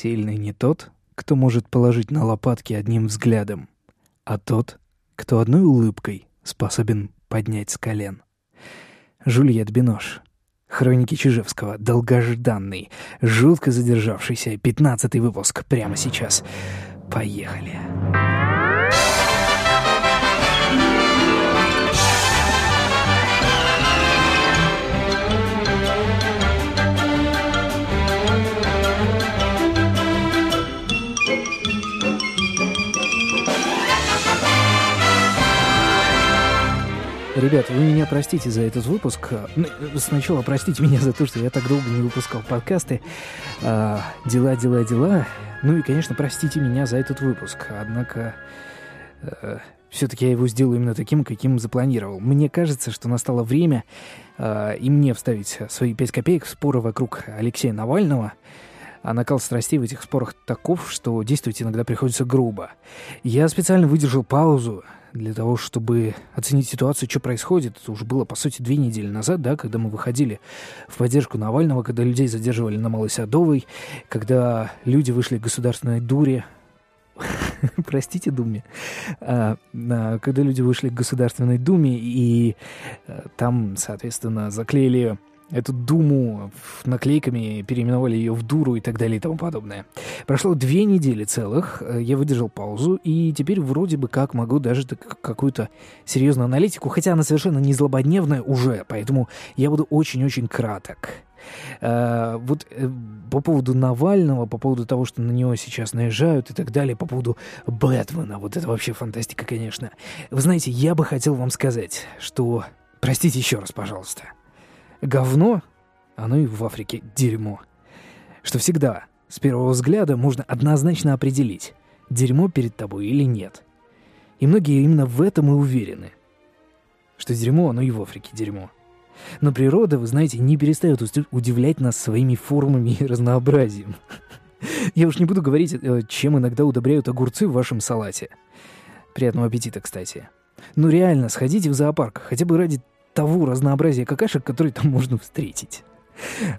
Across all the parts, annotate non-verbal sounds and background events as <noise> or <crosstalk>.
Сильный не тот, кто может положить на лопатки одним взглядом, а тот, кто одной улыбкой способен поднять с колен. Жульет Бинош. Хроники Чижевского. Долгожданный, жутко задержавшийся пятнадцатый выпуск прямо сейчас. Поехали. Поехали. Ребят, вы меня простите за этот выпуск. Ну, сначала простите меня за то, что я так долго не выпускал подкасты. А, дела, дела, дела. Ну и, конечно, простите меня за этот выпуск. Однако, э, все-таки я его сделаю именно таким, каким запланировал. Мне кажется, что настало время э, и мне вставить свои пять копеек в споры вокруг Алексея Навального. А накал страстей в этих спорах таков, что действовать иногда приходится грубо. Я специально выдержал паузу, для того, чтобы оценить ситуацию, что происходит. Это уже было, по сути, две недели назад, да, когда мы выходили в поддержку Навального, когда людей задерживали на Малой Садовой, когда люди вышли к государственной дуре, <laughs> простите, Думе, а, а, когда люди вышли к Государственной Думе и а, там, соответственно, заклеили эту Думу наклейками, переименовали ее в Дуру и так далее и тому подобное. Прошло две недели целых, э, я выдержал паузу, и теперь вроде бы как могу даже какую-то серьезную аналитику, хотя она совершенно не злободневная уже, поэтому я буду очень-очень краток. Uh, вот uh, по поводу Навального, по поводу того, что на него сейчас наезжают и так далее, по поводу Бэтмена, вот это вообще фантастика, конечно. Вы знаете, я бы хотел вам сказать, что... Простите еще раз, пожалуйста говно, оно и в Африке дерьмо. Что всегда, с первого взгляда, можно однозначно определить, дерьмо перед тобой или нет. И многие именно в этом и уверены. Что дерьмо, оно и в Африке дерьмо. Но природа, вы знаете, не перестает удивлять нас своими формами и разнообразием. Я уж не буду говорить, э, чем иногда удобряют огурцы в вашем салате. Приятного аппетита, кстати. Ну реально, сходите в зоопарк, хотя бы ради того разнообразия какашек, которые там можно встретить.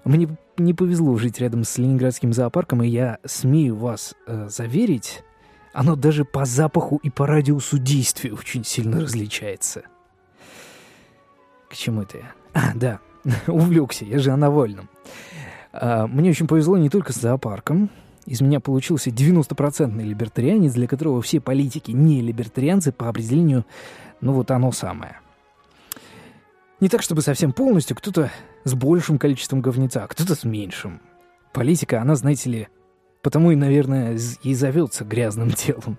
Мне не повезло жить рядом с Ленинградским зоопарком, и я смею вас э, заверить, оно даже по запаху и по радиусу действия очень сильно различается. К чему это я? А, да, <laughs> увлекся, я же о Навальном. А, мне очень повезло не только с зоопарком. Из меня получился 90-процентный либертарианец, для которого все политики не либертарианцы по определению, ну вот оно самое – не так, чтобы совсем полностью, кто-то с большим количеством говнеца, а кто-то с меньшим. Политика, она, знаете ли, потому и, наверное, и зовется грязным <laughs> телом.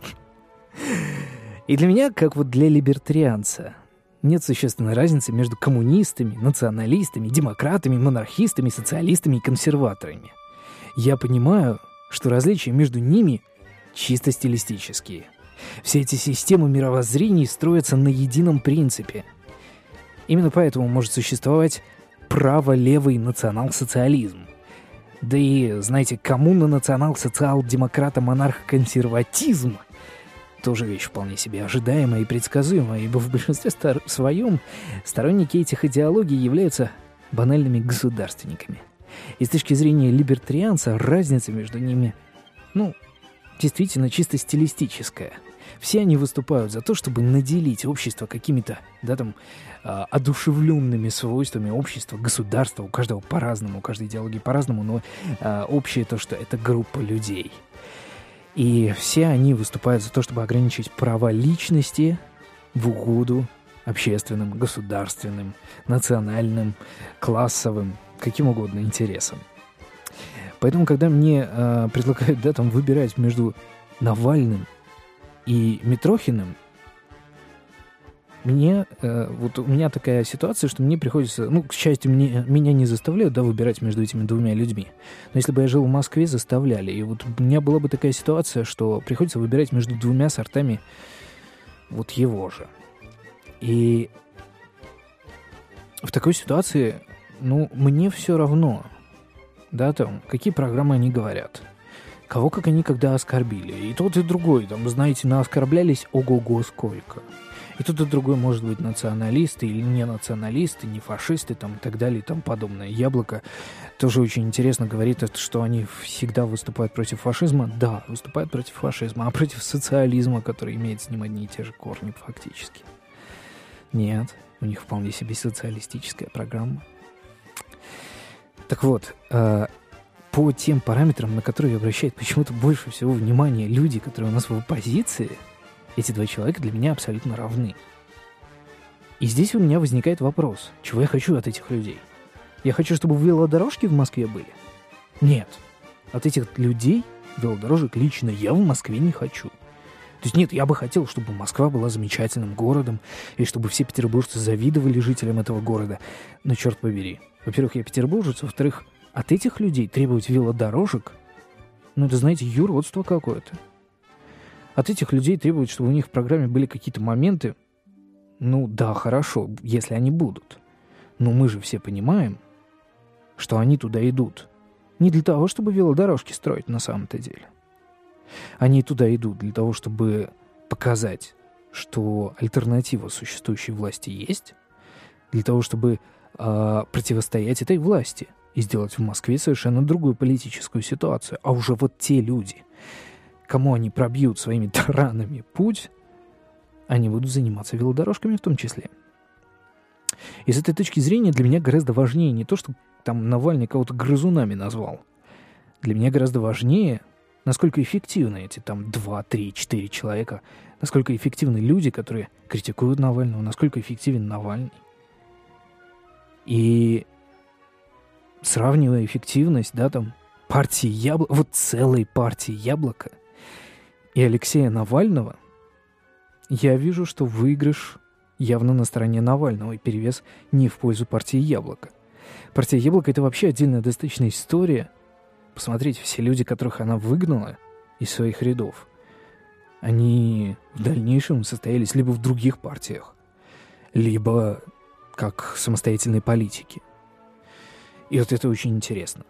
И для меня, как вот для либертарианца, нет существенной разницы между коммунистами, националистами, демократами, монархистами, социалистами и консерваторами. Я понимаю, что различия между ними чисто стилистические. Все эти системы мировоззрений строятся на едином принципе — Именно поэтому может существовать право-левый национал-социализм. Да и, знаете, коммуна, национал-социал-демократа, монарх-консерватизм тоже вещь вполне себе ожидаемая и предсказуемая, ибо в большинстве стар своем сторонники этих идеологий являются банальными государственниками. И с точки зрения либертарианца разница между ними, ну, действительно чисто стилистическая – все они выступают за то, чтобы наделить общество какими-то, да, там, э, одушевленными свойствами общества, государства, у каждого по-разному, у каждой идеологии по-разному, но э, общее то, что это группа людей. И все они выступают за то, чтобы ограничить права личности в угоду общественным, государственным, национальным, классовым, каким угодно интересам. Поэтому, когда мне э, предлагают, да, там, выбирать между Навальным и Митрохиным, мне, э, вот у меня такая ситуация, что мне приходится, ну, к счастью, мне, меня не заставляют, да, выбирать между этими двумя людьми. Но если бы я жил в Москве, заставляли. И вот у меня была бы такая ситуация, что приходится выбирать между двумя сортами вот его же. И в такой ситуации, ну, мне все равно, да, там, какие программы они говорят – Кого как они когда оскорбили. И тот, и другой, там, знаете, наоскорблялись ого-го сколько. И тот и другой может быть националисты или не националисты, не фашисты там, и так далее и тому подобное. Яблоко тоже очень интересно говорит, что они всегда выступают против фашизма. Да, выступают против фашизма, а против социализма, который имеет с ним одни и те же корни фактически. Нет, у них вполне себе социалистическая программа. Так вот, э, по тем параметрам, на которые обращают почему-то больше всего внимания люди, которые у нас в оппозиции, эти два человека для меня абсолютно равны. И здесь у меня возникает вопрос, чего я хочу от этих людей? Я хочу, чтобы велодорожки в Москве были? Нет. От этих людей велодорожек лично я в Москве не хочу. То есть нет, я бы хотел, чтобы Москва была замечательным городом, и чтобы все петербуржцы завидовали жителям этого города. Но черт побери. Во-первых, я петербуржец, во-вторых, от этих людей требовать велодорожек, ну, это, знаете, юродство какое-то. От этих людей требовать, чтобы у них в программе были какие-то моменты, ну, да, хорошо, если они будут. Но мы же все понимаем, что они туда идут. Не для того, чтобы велодорожки строить на самом-то деле. Они туда идут для того, чтобы показать, что альтернатива существующей власти есть, для того, чтобы э, противостоять этой власти – и сделать в Москве совершенно другую политическую ситуацию. А уже вот те люди, кому они пробьют своими <laughs> таранами путь, они будут заниматься велодорожками в том числе. И с этой точки зрения для меня гораздо важнее не то, что там Навальный кого-то грызунами назвал. Для меня гораздо важнее, насколько эффективны эти там 2, 3, 4 человека, насколько эффективны люди, которые критикуют Навального, насколько эффективен Навальный. И сравнивая эффективность, да, там, партии Яблоко, вот целой партии Яблоко и Алексея Навального, я вижу, что выигрыш явно на стороне Навального и перевес не в пользу партии Яблоко. Партия Яблоко — это вообще отдельная достаточно история. Посмотрите, все люди, которых она выгнала из своих рядов, они в дальнейшем состоялись либо в других партиях, либо как самостоятельные политики. И вот это очень интересно.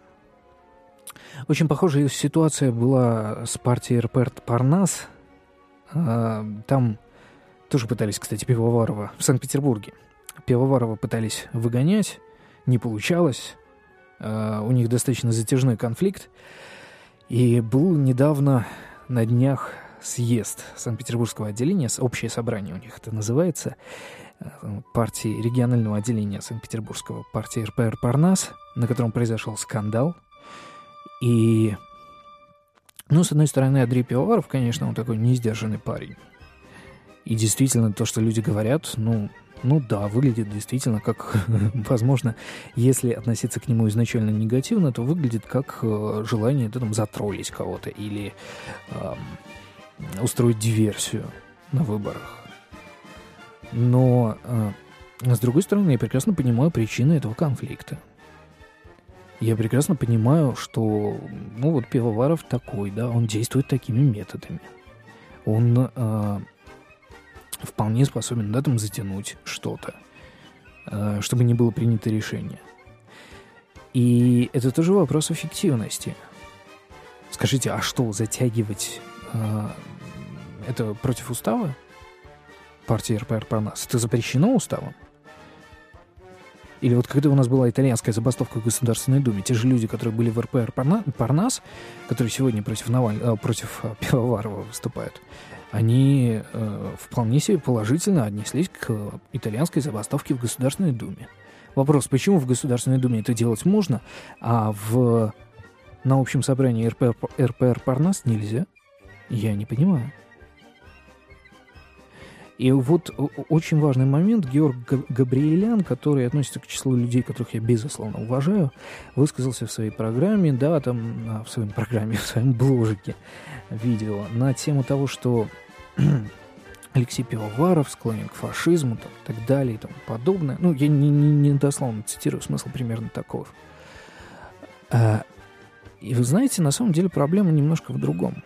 Очень похожая ситуация была с партией РПР «Парнас». А, там тоже пытались, кстати, Пивоварова в Санкт-Петербурге. Пивоварова пытались выгонять, не получалось. А, у них достаточно затяжной конфликт. И был недавно на днях съезд Санкт-Петербургского отделения, общее собрание у них это называется, партии регионального отделения Санкт-Петербургского партии РПР «Парнас», на котором произошел скандал. И, ну, с одной стороны, Андрей Пивоваров, конечно, он такой несдержанный парень. И действительно, то, что люди говорят, ну, ну да, выглядит действительно как, <laughs> возможно, если относиться к нему изначально негативно, то выглядит как э, желание да, там, затроллить кого-то или э, устроить диверсию на выборах. Но, э, с другой стороны, я прекрасно понимаю причины этого конфликта. Я прекрасно понимаю, что, ну вот Пивоваров такой, да, он действует такими методами. Он э, вполне способен, да, там затянуть что-то, э, чтобы не было принято решение. И это тоже вопрос эффективности. Скажите, а что, затягивать э, это против устава? Партии РПР Парнас, это запрещено уставом? Или вот когда у нас была итальянская забастовка в Государственной Думе, те же люди, которые были в РПР Парнас, которые сегодня против, Наваль... Э, против э, Пивоварова выступают, они э, вполне себе положительно отнеслись к итальянской забастовке в Государственной Думе. Вопрос, почему в Государственной Думе это делать можно, а в на общем собрании РПР, РПР Парнас нельзя? Я не понимаю. И вот очень важный момент, Георг Габриэлян, который относится к числу людей, которых я безусловно уважаю, высказался в своей программе, да, там, в своем программе, <laughs> в своем бложике видео на тему того, что <clears throat> Алексей Пивоваров склонен к фашизму, там, и так далее и тому подобное. Ну, я не, не, не дословно цитирую, смысл примерно таков. А, и вы знаете, на самом деле проблема немножко в другом.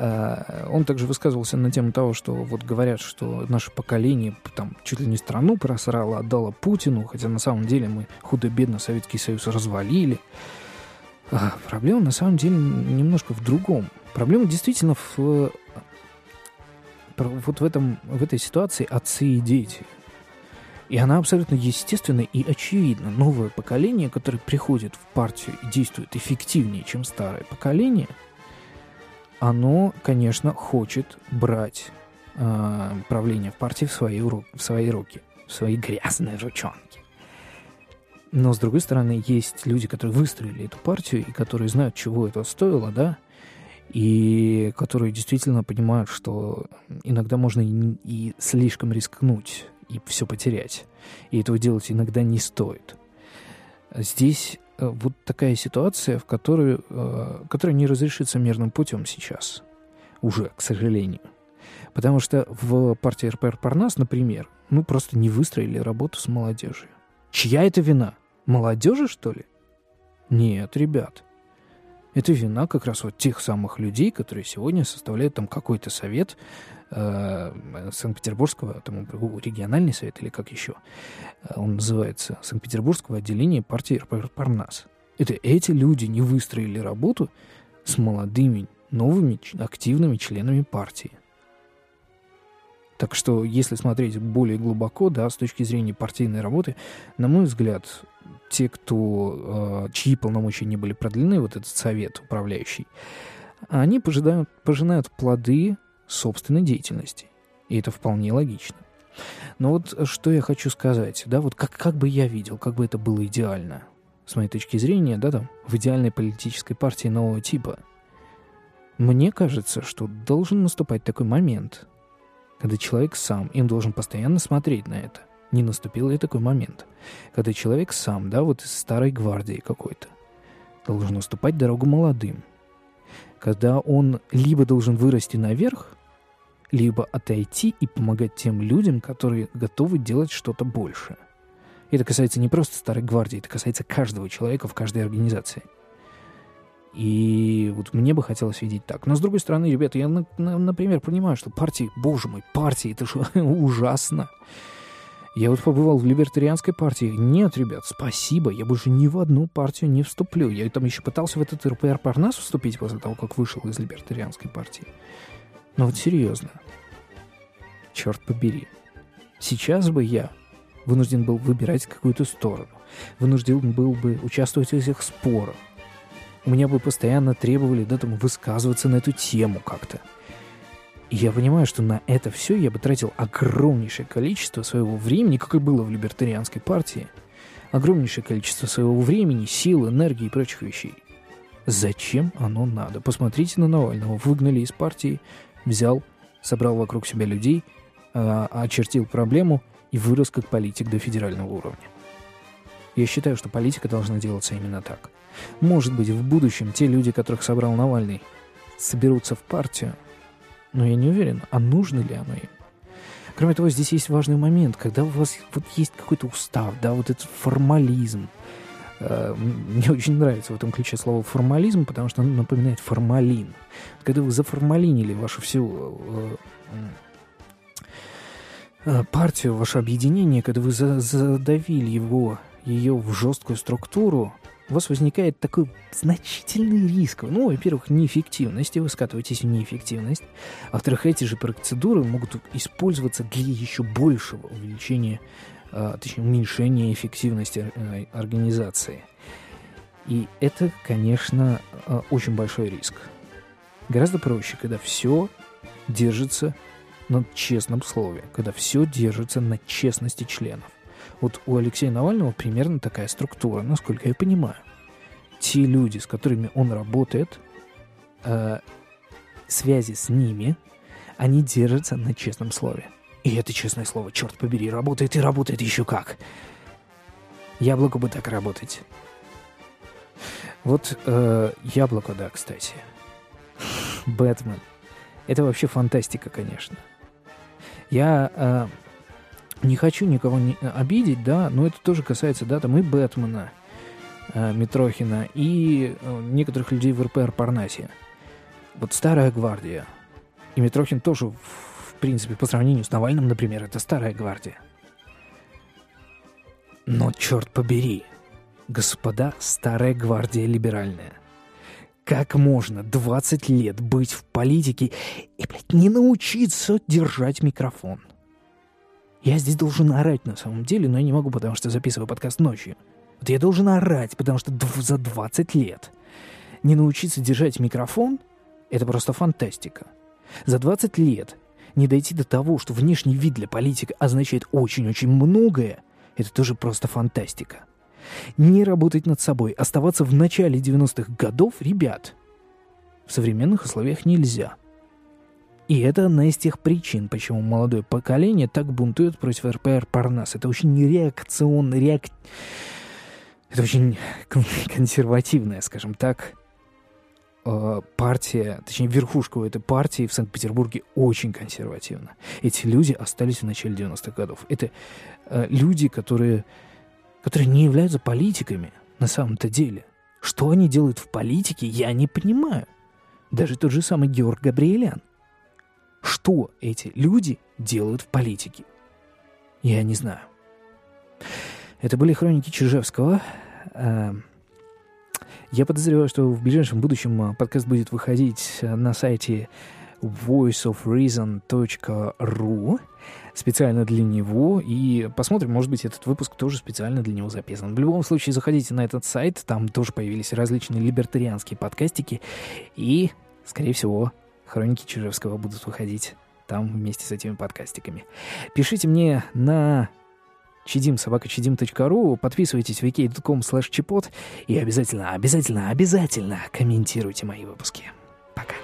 Он также высказывался на тему того, что вот говорят, что наше поколение там чуть ли не страну просрало, отдало Путину, хотя на самом деле мы худо-бедно Советский Союз развалили. А, проблема на самом деле немножко в другом. Проблема действительно в вот в, этом, в этой ситуации отцы и дети. И она абсолютно естественна и очевидна. Новое поколение, которое приходит в партию и действует эффективнее, чем старое поколение, оно, конечно, хочет брать э, правление в партии в свои, в свои руки, в свои грязные ручонки. Но, с другой стороны, есть люди, которые выстроили эту партию и которые знают, чего это стоило, да, и которые действительно понимают, что иногда можно и, и слишком рискнуть и все потерять. И этого делать иногда не стоит. Здесь вот такая ситуация, в которой, э, которая не разрешится мирным путем сейчас. Уже, к сожалению. Потому что в партии РПР Парнас, например, ну просто не выстроили работу с молодежью. Чья это вина? Молодежи, что ли? Нет, ребят. Это вина как раз вот тех самых людей, которые сегодня составляют там какой-то совет э, Санкт-Петербургского, там региональный совет или как еще э, он называется, Санкт-Петербургского отделения партии Парнас. Это эти люди не выстроили работу с молодыми, новыми, активными членами партии. Так что, если смотреть более глубоко, да, с точки зрения партийной работы, на мой взгляд, те, кто, э, чьи полномочия не были продлены, вот этот совет управляющий, они пожинают, пожинают плоды собственной деятельности. И это вполне логично. Но вот что я хочу сказать, да, вот как, как бы я видел, как бы это было идеально, с моей точки зрения, да, там, в идеальной политической партии нового типа. Мне кажется, что должен наступать такой момент, когда человек сам, им должен постоянно смотреть на это не наступил ли такой момент, когда человек сам, да, вот из старой гвардии какой-то, должен уступать дорогу молодым, когда он либо должен вырасти наверх, либо отойти и помогать тем людям, которые готовы делать что-то большее. Это касается не просто старой гвардии, это касается каждого человека в каждой организации. И вот мне бы хотелось видеть так. Но с другой стороны, ребята, я, например, понимаю, что партии, боже мой, партии, это же <laughs> ужасно. Я вот побывал в либертарианской партии. Нет, ребят, спасибо, я больше ни в одну партию не вступлю. Я там еще пытался в этот РПР Парнас вступить после того, как вышел из либертарианской партии. Но вот серьезно. Черт побери. Сейчас бы я вынужден был выбирать какую-то сторону. Вынужден был бы участвовать в этих спорах. У меня бы постоянно требовали да, там, высказываться на эту тему как-то. И я понимаю, что на это все я бы тратил огромнейшее количество своего времени, как и было в либертарианской партии. Огромнейшее количество своего времени, сил, энергии и прочих вещей. Зачем оно надо? Посмотрите на Навального. Выгнали из партии, взял, собрал вокруг себя людей, э, очертил проблему и вырос как политик до федерального уровня. Я считаю, что политика должна делаться именно так. Может быть, в будущем те люди, которых собрал Навальный, соберутся в партию, но я не уверен, а нужно ли оно им. Кроме того, здесь есть важный момент, когда у вас вот есть какой-то устав, да, вот этот формализм. Э, мне очень нравится в этом ключе слово формализм, потому что оно напоминает формалин. Когда вы заформалинили вашу всю э, э, партию, ваше объединение, когда вы задавили его, ее в жесткую структуру, у вас возникает такой значительный риск. Ну, во-первых, неэффективность, и вы скатываетесь в неэффективность. Во-вторых, эти же процедуры могут использоваться для еще большего увеличения, а, точнее, уменьшения эффективности э, организации. И это, конечно, а, очень большой риск. Гораздо проще, когда все держится на честном слове, когда все держится на честности членов. Вот у Алексея Навального примерно такая структура, насколько я понимаю. Те люди, с которыми он работает, э, связи с ними, они держатся на честном слове. И это честное слово, черт побери, работает и работает еще как. Яблоку бы так работать. Вот э, яблоко, да, кстати. Бэтмен. Это вообще фантастика, конечно. Я э, не хочу никого не э, обидеть, да, но это тоже касается, да, там и Бэтмена, э, Митрохина, и э, некоторых людей в РПР Парнасе. Вот старая гвардия. И Митрохин тоже, в, в принципе, по сравнению с Навальным, например, это старая гвардия. Но, черт побери, господа, старая гвардия либеральная – Как можно 20 лет быть в политике и, блядь, не научиться держать микрофон? Я здесь должен орать на самом деле, но я не могу, потому что записываю подкаст ночью. Вот я должен орать, потому что за 20 лет не научиться держать микрофон — это просто фантастика. За 20 лет не дойти до того, что внешний вид для политика означает очень-очень многое, это тоже просто фантастика. Не работать над собой, оставаться в начале 90-х годов, ребят, в современных условиях нельзя. И это одна из тех причин, почему молодое поколение так бунтует против РПР Парнас. Это очень реакционный, реак... Это очень <laughs> консервативная, скажем так, э, партия, точнее, верхушка у этой партии в Санкт-Петербурге очень консервативна. Эти люди остались в начале 90-х годов. Это э, люди, которые, которые не являются политиками на самом-то деле. Что они делают в политике, я не понимаю. Даже тот же самый Георг Габриэлян. Что эти люди делают в политике? Я не знаю. Это были хроники Чижевского. Эм, я подозреваю, что в ближайшем будущем а, подкаст будет выходить а, на сайте voiceofreason.ru специально для него, и посмотрим, может быть, этот выпуск тоже специально для него записан. В любом случае, заходите на этот сайт, там тоже появились различные либертарианские подкастики, и, скорее всего, хроники Чижевского будут выходить там вместе с этими подкастиками. Пишите мне на чидим собакачидим.ру, подписывайтесь в wiki.com slash чипот и обязательно, обязательно, обязательно комментируйте мои выпуски. Пока.